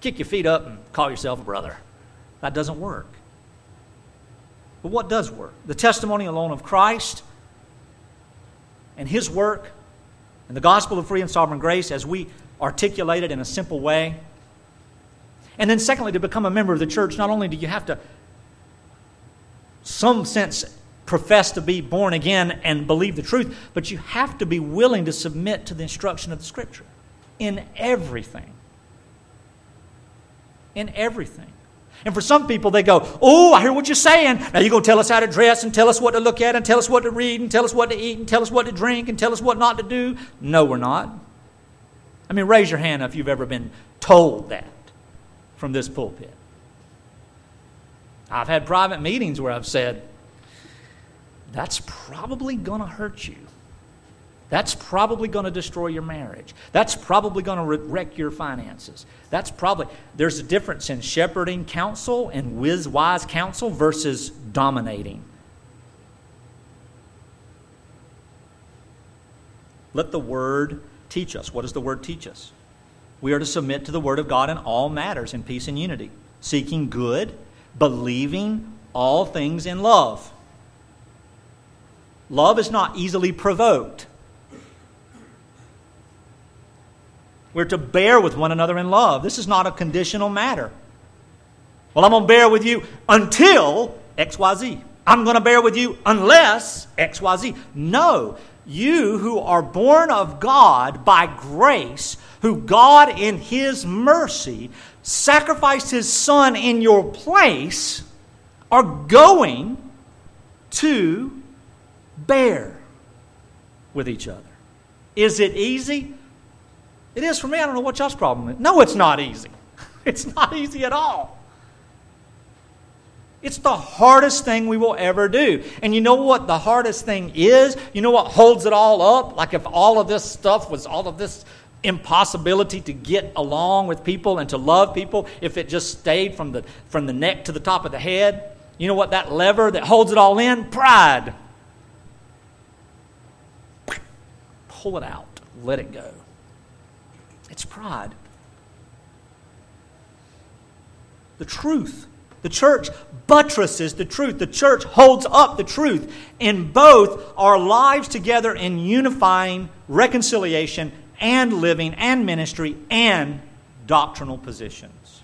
[SPEAKER 1] Kick your feet up and call yourself a brother. That doesn't work. But what does work? The testimony alone of Christ and His work and the gospel of free and sovereign grace as we articulate it in a simple way and then, secondly, to become a member of the church, not only do you have to, some sense, profess to be born again and believe the truth, but you have to be willing to submit to the instruction of the Scripture in everything. In everything. And for some people, they go, Oh, I hear what you're saying. Now you're going to tell us how to dress and tell us what to look at and tell us what to read and tell us what to eat and tell us what to drink and tell us what not to do. No, we're not. I mean, raise your hand if you've ever been told that from this pulpit. I've had private meetings where I've said, that's probably going to hurt you. That's probably going to destroy your marriage. That's probably going to wreck your finances. That's probably, there's a difference in shepherding counsel and whiz wise counsel versus dominating. Let the word teach us. What does the word teach us? We are to submit to the Word of God in all matters in peace and unity, seeking good, believing all things in love. Love is not easily provoked. We're to bear with one another in love. This is not a conditional matter. Well, I'm going to bear with you until XYZ. I'm going to bear with you unless XYZ. No, You who are born of God by grace, who God in His mercy sacrificed His Son in your place, are going to bear with each other. Is it easy? It is for me. I don't know what y'all's problem is. No, it's not easy. It's not easy at all. It's the hardest thing we will ever do. And you know what the hardest thing is? You know what holds it all up? Like if all of this stuff was all of this impossibility to get along with people and to love people, if it just stayed from the, from the neck to the top of the head, you know what that lever that holds it all in? Pride. Pull it out, let it go. It's pride. The truth the church buttresses the truth. The church holds up the truth in both our lives together in unifying reconciliation and living and ministry and doctrinal positions.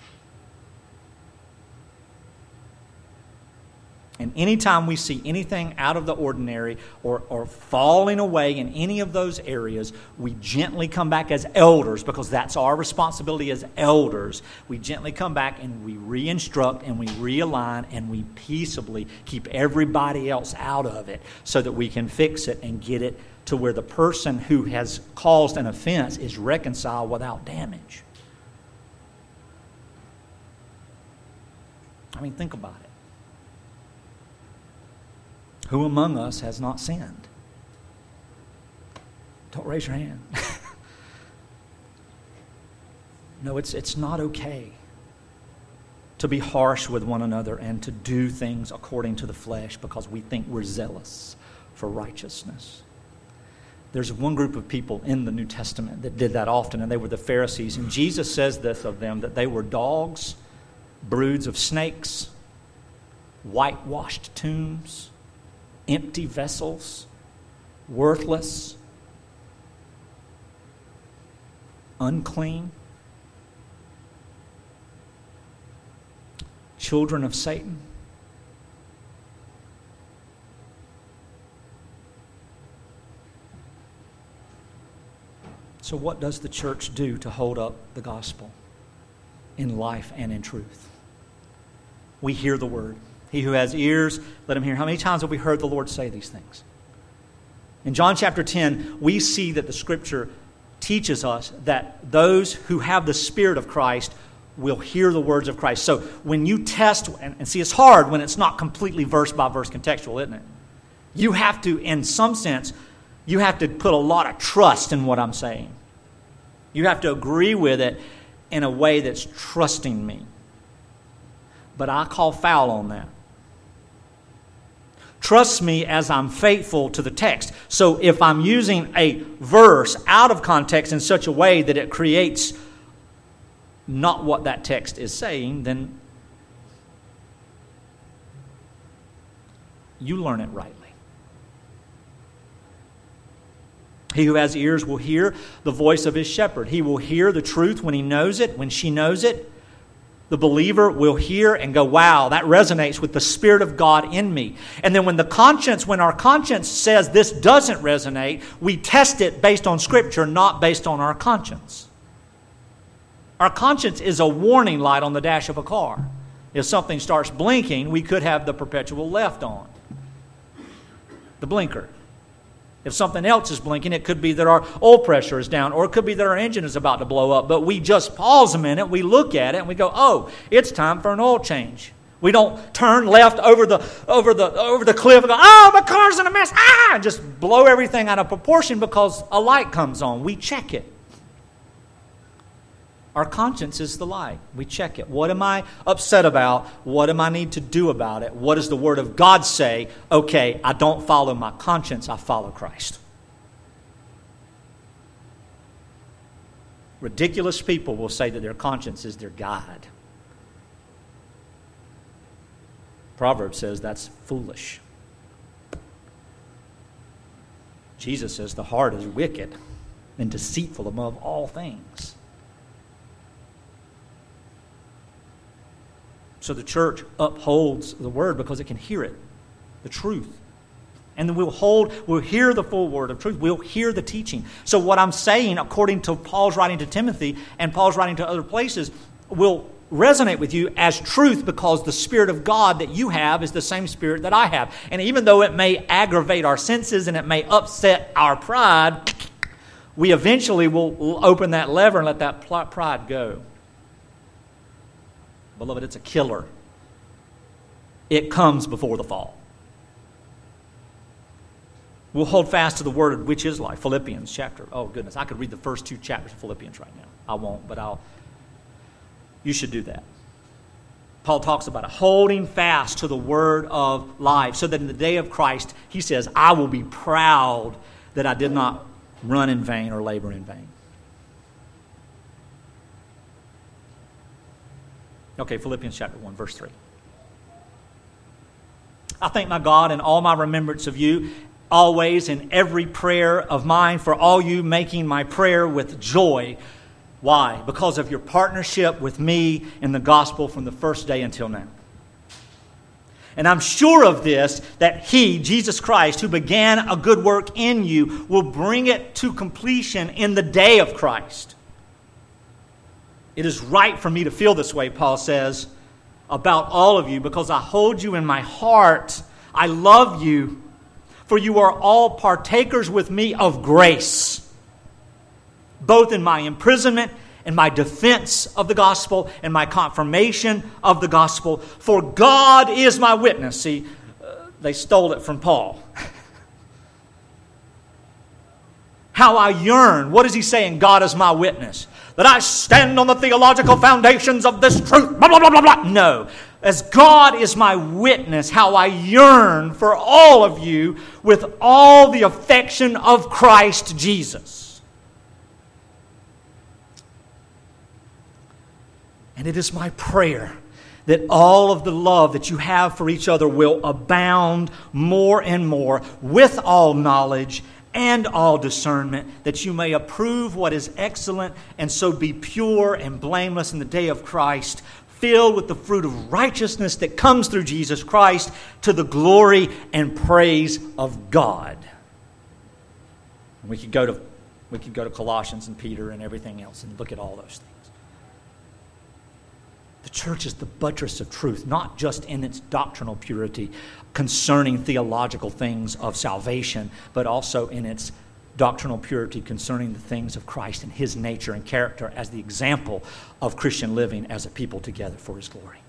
[SPEAKER 1] And anytime we see anything out of the ordinary or, or falling away in any of those areas, we gently come back as elders because that's our responsibility as elders. We gently come back and we re-instruct and we realign and we peaceably keep everybody else out of it so that we can fix it and get it to where the person who has caused an offense is reconciled without damage. I mean, think about it. Who among us has not sinned? Don't raise your hand. no, it's, it's not okay to be harsh with one another and to do things according to the flesh because we think we're zealous for righteousness. There's one group of people in the New Testament that did that often, and they were the Pharisees. And Jesus says this of them that they were dogs, broods of snakes, whitewashed tombs empty vessels, worthless, unclean, children of Satan. So, what does the church do to hold up the gospel in life and in truth? We hear the word. He who has ears, let him hear. How many times have we heard the Lord say these things? In John chapter 10, we see that the scripture teaches us that those who have the Spirit of Christ will hear the words of Christ. So when you test, and, and see, it's hard when it's not completely verse by verse contextual, isn't it? You have to, in some sense, you have to put a lot of trust in what I'm saying. You have to agree with it in a way that's trusting me. But I call foul on that. Trust me as I'm faithful to the text. So if I'm using a verse out of context in such a way that it creates not what that text is saying, then you learn it rightly. He who has ears will hear the voice of his shepherd. He will hear the truth when he knows it, when she knows it the believer will hear and go, wow, that resonates with the Spirit of God in me. And then when the conscience, when our conscience says this doesn't resonate, we test it based on Scripture, not based on our conscience. Our conscience is a warning light on the dash of a car. If something starts blinking, we could have the perpetual left on, the blinker. If something else is blinking, it could be that our oil pressure is down, or it could be that our engine is about to blow up. But we just pause a minute, we look at it, and we go, oh, it's time for an oil change. We don't turn left over the, over the, over the cliff and go, oh, my car's in a mess, ah, and just blow everything out of proportion because a light comes on. We check it. Our conscience is the light. We check it. What am I upset about? What am I need to do about it? What does the Word of God say? Okay, I don't follow my conscience, I follow Christ. Ridiculous people will say that their conscience is their guide. Proverbs says that's foolish. Jesus says the heart is wicked and deceitful above all things. So the church upholds the word because it can hear it, the truth. And then we'll hold, we'll hear the full word of truth. We'll hear the teaching. So, what I'm saying, according to Paul's writing to Timothy and Paul's writing to other places, will resonate with you as truth because the Spirit of God that you have is the same Spirit that I have. And even though it may aggravate our senses and it may upset our pride, we eventually will open that lever and let that pride go. Beloved, it's a killer. It comes before the fall. We'll hold fast to the word which is life. Philippians chapter. Oh, goodness. I could read the first two chapters of Philippians right now. I won't, but I'll. You should do that. Paul talks about it, holding fast to the word of life, so that in the day of Christ, he says, I will be proud that I did not run in vain or labor in vain. Okay, Philippians chapter 1, verse 3. I thank my God in all my remembrance of you always in every prayer of mine for all you, making my prayer with joy. Why? Because of your partnership with me in the gospel from the first day until now. And I'm sure of this that He, Jesus Christ, who began a good work in you, will bring it to completion in the day of Christ. It is right for me to feel this way, Paul says, about all of you, because I hold you in my heart. I love you for you are all partakers with me of grace, both in my imprisonment and my defense of the gospel and my confirmation of the gospel. For God is my witness. See, uh, they stole it from Paul. How I yearn. What is he saying? God is my witness. That I stand on the theological foundations of this truth. Blah, blah, blah, blah, blah. No as God is my witness, how I yearn for all of you with all the affection of Christ Jesus. And it is my prayer that all of the love that you have for each other will abound more and more with all knowledge and all discernment, that you may approve what is excellent and so be pure and blameless in the day of Christ, filled with the fruit of righteousness that comes through Jesus Christ to the glory and praise of God. we could go to we could go to Colossians and Peter and everything else and look at all those things. The church is the buttress of truth, not just in its doctrinal purity concerning theological things of salvation, but also in its doctrinal purity concerning the things of Christ and his nature and character as the example of Christian living as a people together for his glory.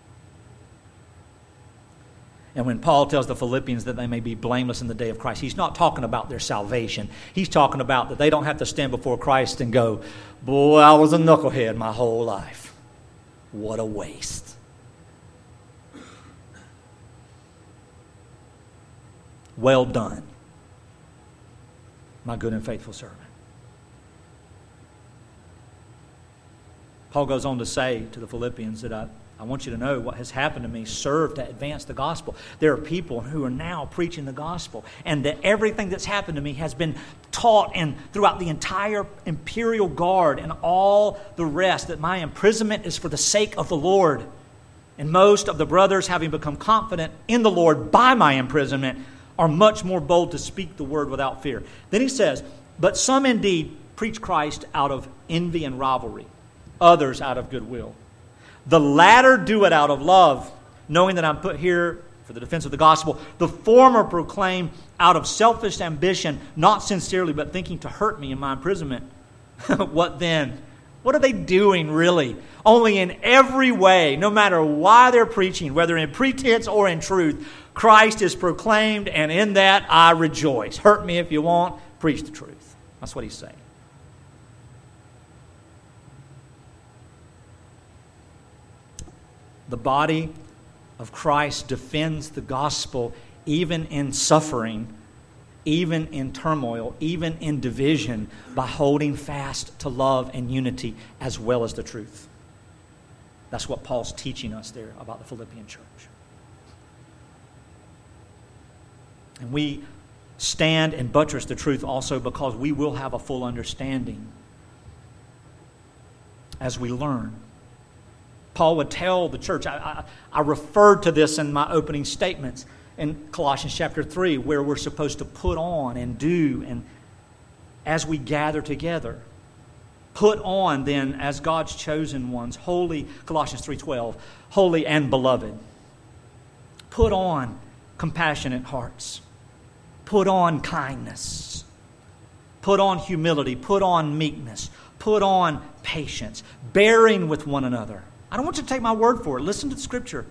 [SPEAKER 1] And when Paul tells the Philippians that they may be blameless in the day of Christ, he's not talking about their salvation. He's talking about that they don't have to stand before Christ and go, Boy, I was a knucklehead my whole life. What a waste. Well done my good and faithful servant. Paul goes on to say to the Philippians that I, I want you to know what has happened to me served to advance the gospel. There are people who are now preaching the gospel, and that everything that's happened to me has been taught and throughout the entire imperial guard and all the rest that my imprisonment is for the sake of the Lord. And most of the brothers, having become confident in the Lord by my imprisonment, are much more bold to speak the word without fear. Then he says, But some indeed preach Christ out of envy and rivalry, others out of goodwill. The latter do it out of love, knowing that I'm put here for the defense of the gospel. The former proclaim out of selfish ambition, not sincerely, but thinking to hurt me in my imprisonment. what then? What are they doing, really? Only in every way, no matter why they're preaching, whether in pretense or in truth, Christ is proclaimed, and in that I rejoice. Hurt me if you want, preach the truth. That's what he's saying. The body of Christ defends the gospel even in suffering even in turmoil, even in division, by holding fast to love and unity as well as the truth. That's what Paul's teaching us there about the Philippian church. And we stand and buttress the truth also because we will have a full understanding as we learn. Paul would tell the church, I, I, I referred to this in my opening statements in Colossians chapter 3 where we're supposed to put on and do and as we gather together. Put on then as God's chosen ones, holy Colossians 3:12, holy and beloved. Put on compassionate hearts. Put on kindness. Put on humility. Put on meekness. Put on patience, bearing with one another. I don't want you to take my word for it. Listen to the scripture.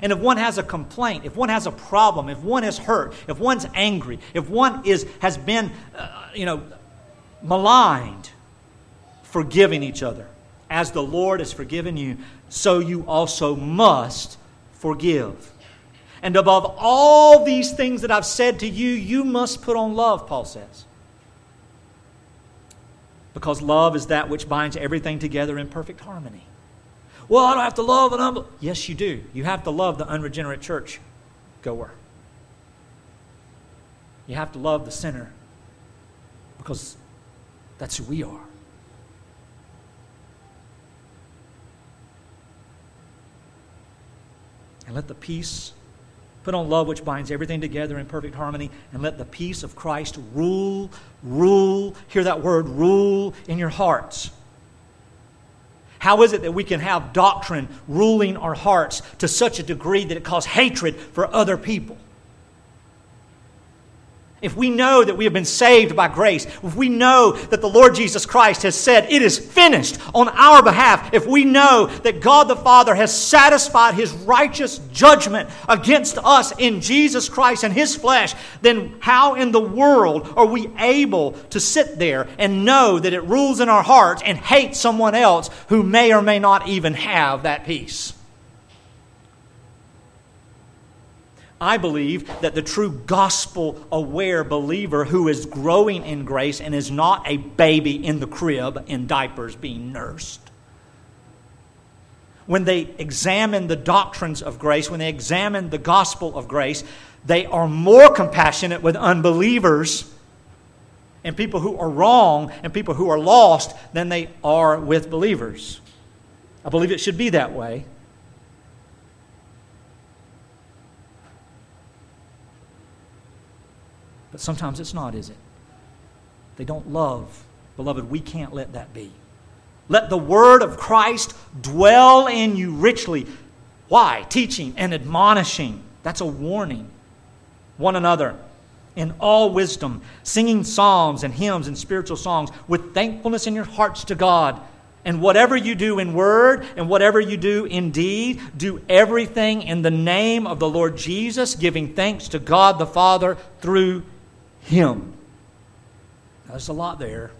[SPEAKER 1] And if one has a complaint, if one has a problem, if one is hurt, if one's angry, if one is, has been, uh, you know, maligned, forgiving each other. As the Lord has forgiven you, so you also must forgive. And above all these things that I've said to you, you must put on love, Paul says. Because love is that which binds everything together in perfect harmony. Well, I don't have to love an unbeliever. Yes, you do. You have to love the unregenerate church goer. You have to love the sinner because that's who we are. And let the peace, put on love which binds everything together in perfect harmony, and let the peace of Christ rule, rule, hear that word, rule in your hearts how is it that we can have doctrine ruling our hearts to such a degree that it causes hatred for other people? If we know that we have been saved by grace, if we know that the Lord Jesus Christ has said it is finished on our behalf, if we know that God the Father has satisfied his righteous judgment against us in Jesus Christ and his flesh, then how in the world are we able to sit there and know that it rules in our hearts and hate someone else who may or may not even have that peace? I believe that the true gospel aware believer who is growing in grace and is not a baby in the crib in diapers being nursed, when they examine the doctrines of grace, when they examine the gospel of grace, they are more compassionate with unbelievers and people who are wrong and people who are lost than they are with believers. I believe it should be that way. But sometimes it's not, is it? They don't love. Beloved, we can't let that be. Let the word of Christ dwell in you richly. Why? Teaching and admonishing. That's a warning. One another in all wisdom, singing psalms and hymns and spiritual songs with thankfulness in your hearts to God. And whatever you do in word and whatever you do in deed, do everything in the name of the Lord Jesus, giving thanks to God the Father through him. Now, there's a lot there,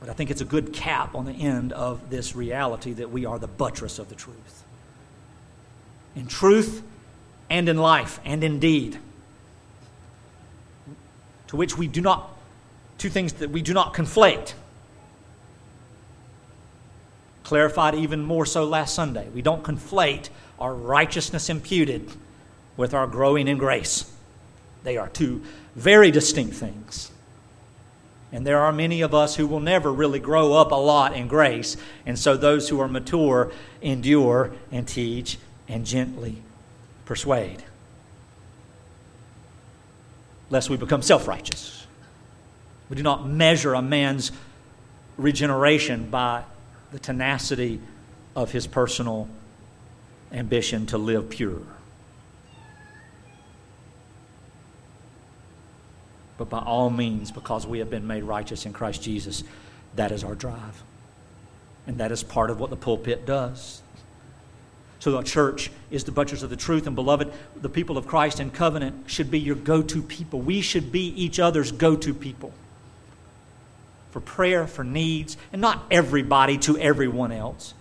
[SPEAKER 1] but I think it's a good cap on the end of this reality that we are the buttress of the truth. In truth and in life and in deed, to which we do not, two things that we do not conflate. Clarified even more so last Sunday. We don't conflate our righteousness imputed with our growing in grace. They are two very distinct things. And there are many of us who will never really grow up a lot in grace. And so those who are mature endure and teach and gently persuade. Lest we become self righteous. We do not measure a man's regeneration by the tenacity of his personal ambition to live pure. But by all means, because we have been made righteous in Christ Jesus, that is our drive. And that is part of what the pulpit does. So the church is the buttress of the truth. And beloved, the people of Christ in covenant should be your go to people. We should be each other's go to people for prayer, for needs, and not everybody to everyone else.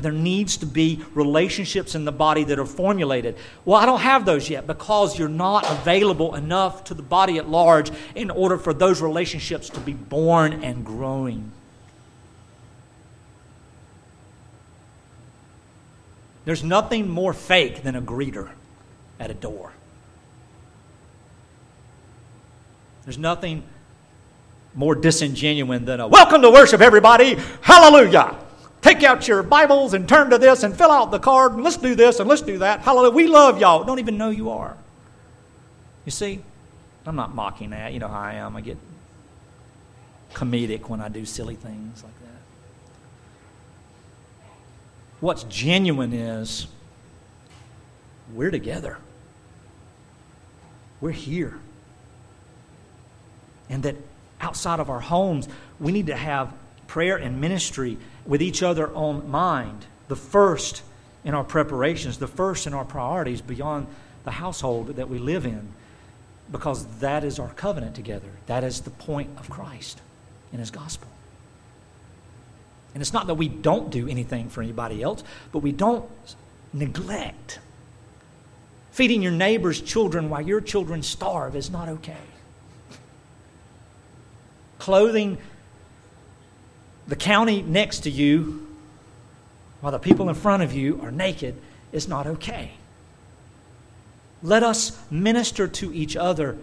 [SPEAKER 1] But there needs to be relationships in the body that are formulated. Well, I don't have those yet because you're not available enough to the body at large in order for those relationships to be born and growing. There's nothing more fake than a greeter at a door. There's nothing more disingenuine than a welcome to worship, everybody. Hallelujah. Take out your Bibles and turn to this and fill out the card and let's do this and let's do that. Hallelujah. We love y'all. Don't even know you are. You see, I'm not mocking that. You know how I am. I get comedic when I do silly things like that. What's genuine is we're together. We're here. And that outside of our homes, we need to have prayer and ministry with each other on mind. The first in our preparations, the first in our priorities beyond the household that we live in, because that is our covenant together. That is the point of Christ in His gospel. And it's not that we don't do anything for anybody else, but we don't neglect. Feeding your neighbor's children while your children starve is not okay. Clothing the county next to you while the people in front of you are naked is not okay. Let us minister to each other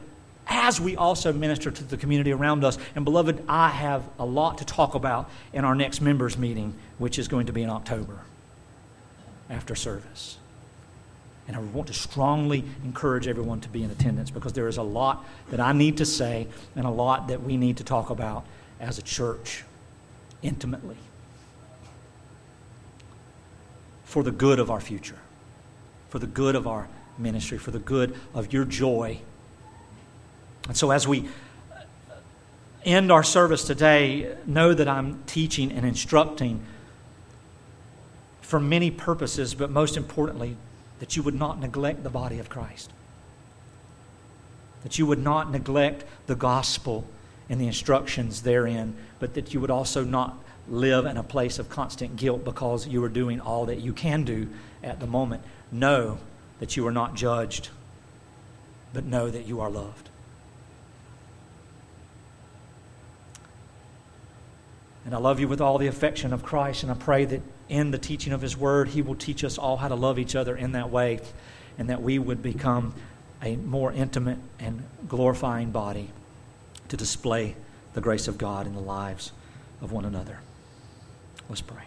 [SPEAKER 1] as we also minister to the community around us. And, beloved, I have a lot to talk about in our next members' meeting, which is going to be in October after service. And I want to strongly encourage everyone to be in attendance because there is a lot that I need to say and a lot that we need to talk about as a church intimately for the good of our future, for the good of our ministry, for the good of your joy. And so, as we end our service today, know that I'm teaching and instructing for many purposes, but most importantly, that you would not neglect the body of Christ. That you would not neglect the gospel and the instructions therein, but that you would also not live in a place of constant guilt because you are doing all that you can do at the moment. Know that you are not judged, but know that you are loved. And I love you with all the affection of Christ, and I pray that in the teaching of His Word, He will teach us all how to love each other in that way, and that we would become a more intimate and glorifying body to display the grace of God in the lives of one another. Let's pray.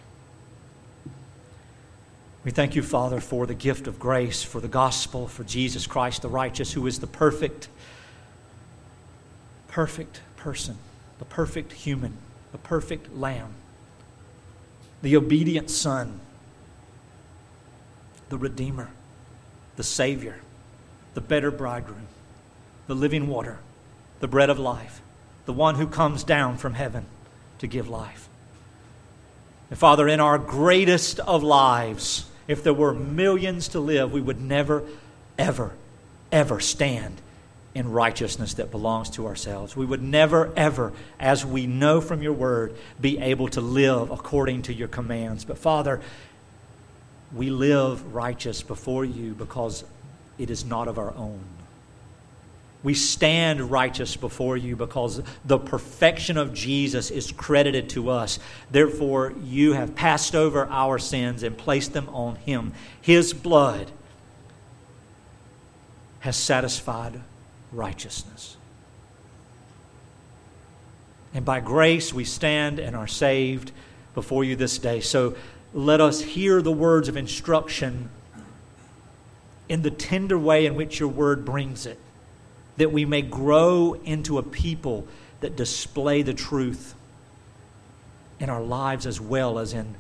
[SPEAKER 1] We thank you, Father, for the gift of grace, for the gospel, for Jesus Christ, the righteous, who is the perfect, perfect person, the perfect human, the perfect lamb, the obedient Son, the Redeemer, the Savior, the better bridegroom, the living water, the bread of life, the one who comes down from heaven to give life. And Father, in our greatest of lives, if there were millions to live, we would never, ever, ever stand in righteousness that belongs to ourselves. We would never, ever, as we know from your word, be able to live according to your commands. But Father, we live righteous before you because it is not of our own. We stand righteous before you because the perfection of Jesus is credited to us. Therefore, you have passed over our sins and placed them on Him. His blood has satisfied righteousness. And by grace, we stand and are saved before you this day. So let us hear the words of instruction in the tender way in which your word brings it that we may grow into a people that display the truth in our lives as well as in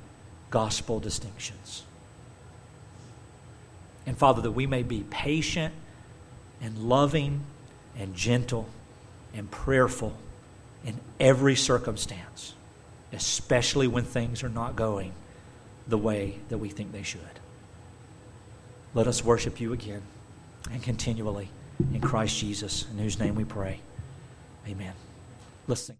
[SPEAKER 1] gospel distinctions. And Father, that we may be patient and loving and gentle and prayerful in every circumstance, especially when things are not going the way that we think they should. Let us worship you again and continually in Christ Jesus, in whose name we pray. Amen. Let's sing.